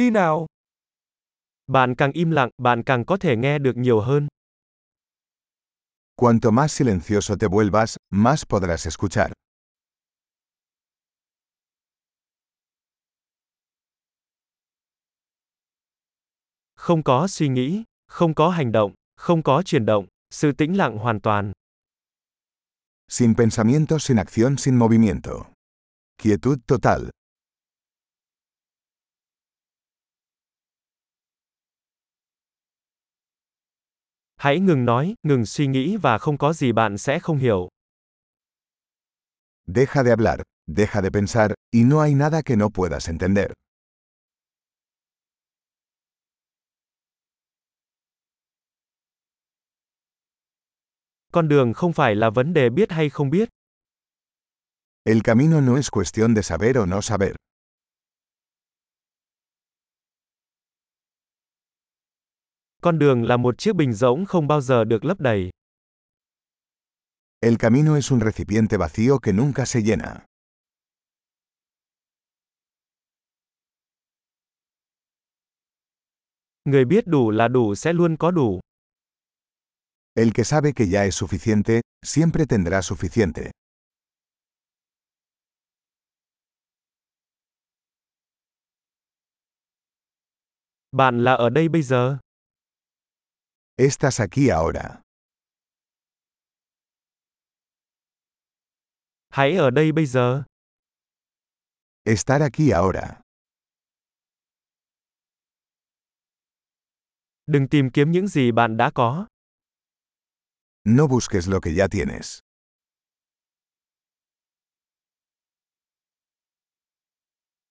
đi nào. Bạn càng im lặng, bạn càng có thể nghe được nhiều hơn. Cuanto más silencioso te vuelvas, más podrás escuchar. Không có suy nghĩ, không có hành động, không có chuyển động, sự tĩnh lặng hoàn toàn. Sin pensamiento, sin acción, sin movimiento. Quietud total. Hãy ngừng nói, ngừng suy nghĩ và không có gì bạn sẽ không hiểu. Deja de hablar, deja de pensar, y no hay nada que no puedas entender. Con đường không phải là vấn đề biết hay không biết. El camino no es cuestión de saber o no saber. Con đường là một chiếc bình rỗng không bao giờ được lấp đầy. El camino es un recipiente vacío que nunca se llena. Người biết đủ là đủ sẽ luôn có đủ. El que sabe que ya es suficiente, siempre tendrá suficiente. Bạn là ở đây bây giờ. Estás aquí ahora. Hãy ở đây bây giờ. Estar aquí ahora. Đừng tìm kiếm những gì bạn đã có. No busques lo que ya tienes.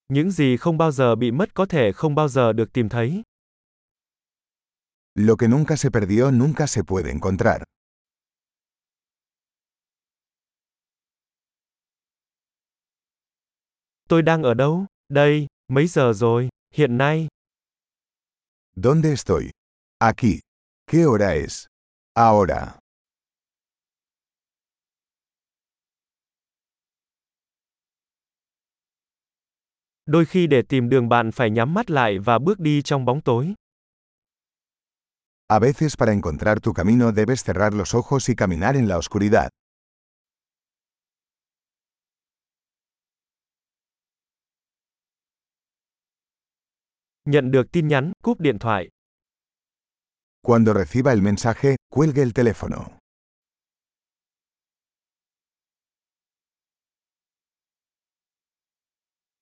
Những gì không bao giờ bị mất có thể không bao giờ được tìm thấy. Lo que nunca se perdió nunca se puede encontrar. Tôi đang ở đâu? Đây, mấy giờ rồi? Hiện nay. ¿Dónde estoy? Aquí. ¿Qué hora es? Ahora. Đôi khi để tìm đường bạn phải nhắm mắt lại và bước đi trong bóng tối. A veces para encontrar tu camino debes cerrar los ojos y caminar en la oscuridad. Nhận được tin nhắn, cúp điện thoại. Cuando reciba el mensaje, cuelgue el teléfono.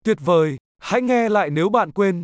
Tuyệt vời, hãy nghe lại nếu bạn quên.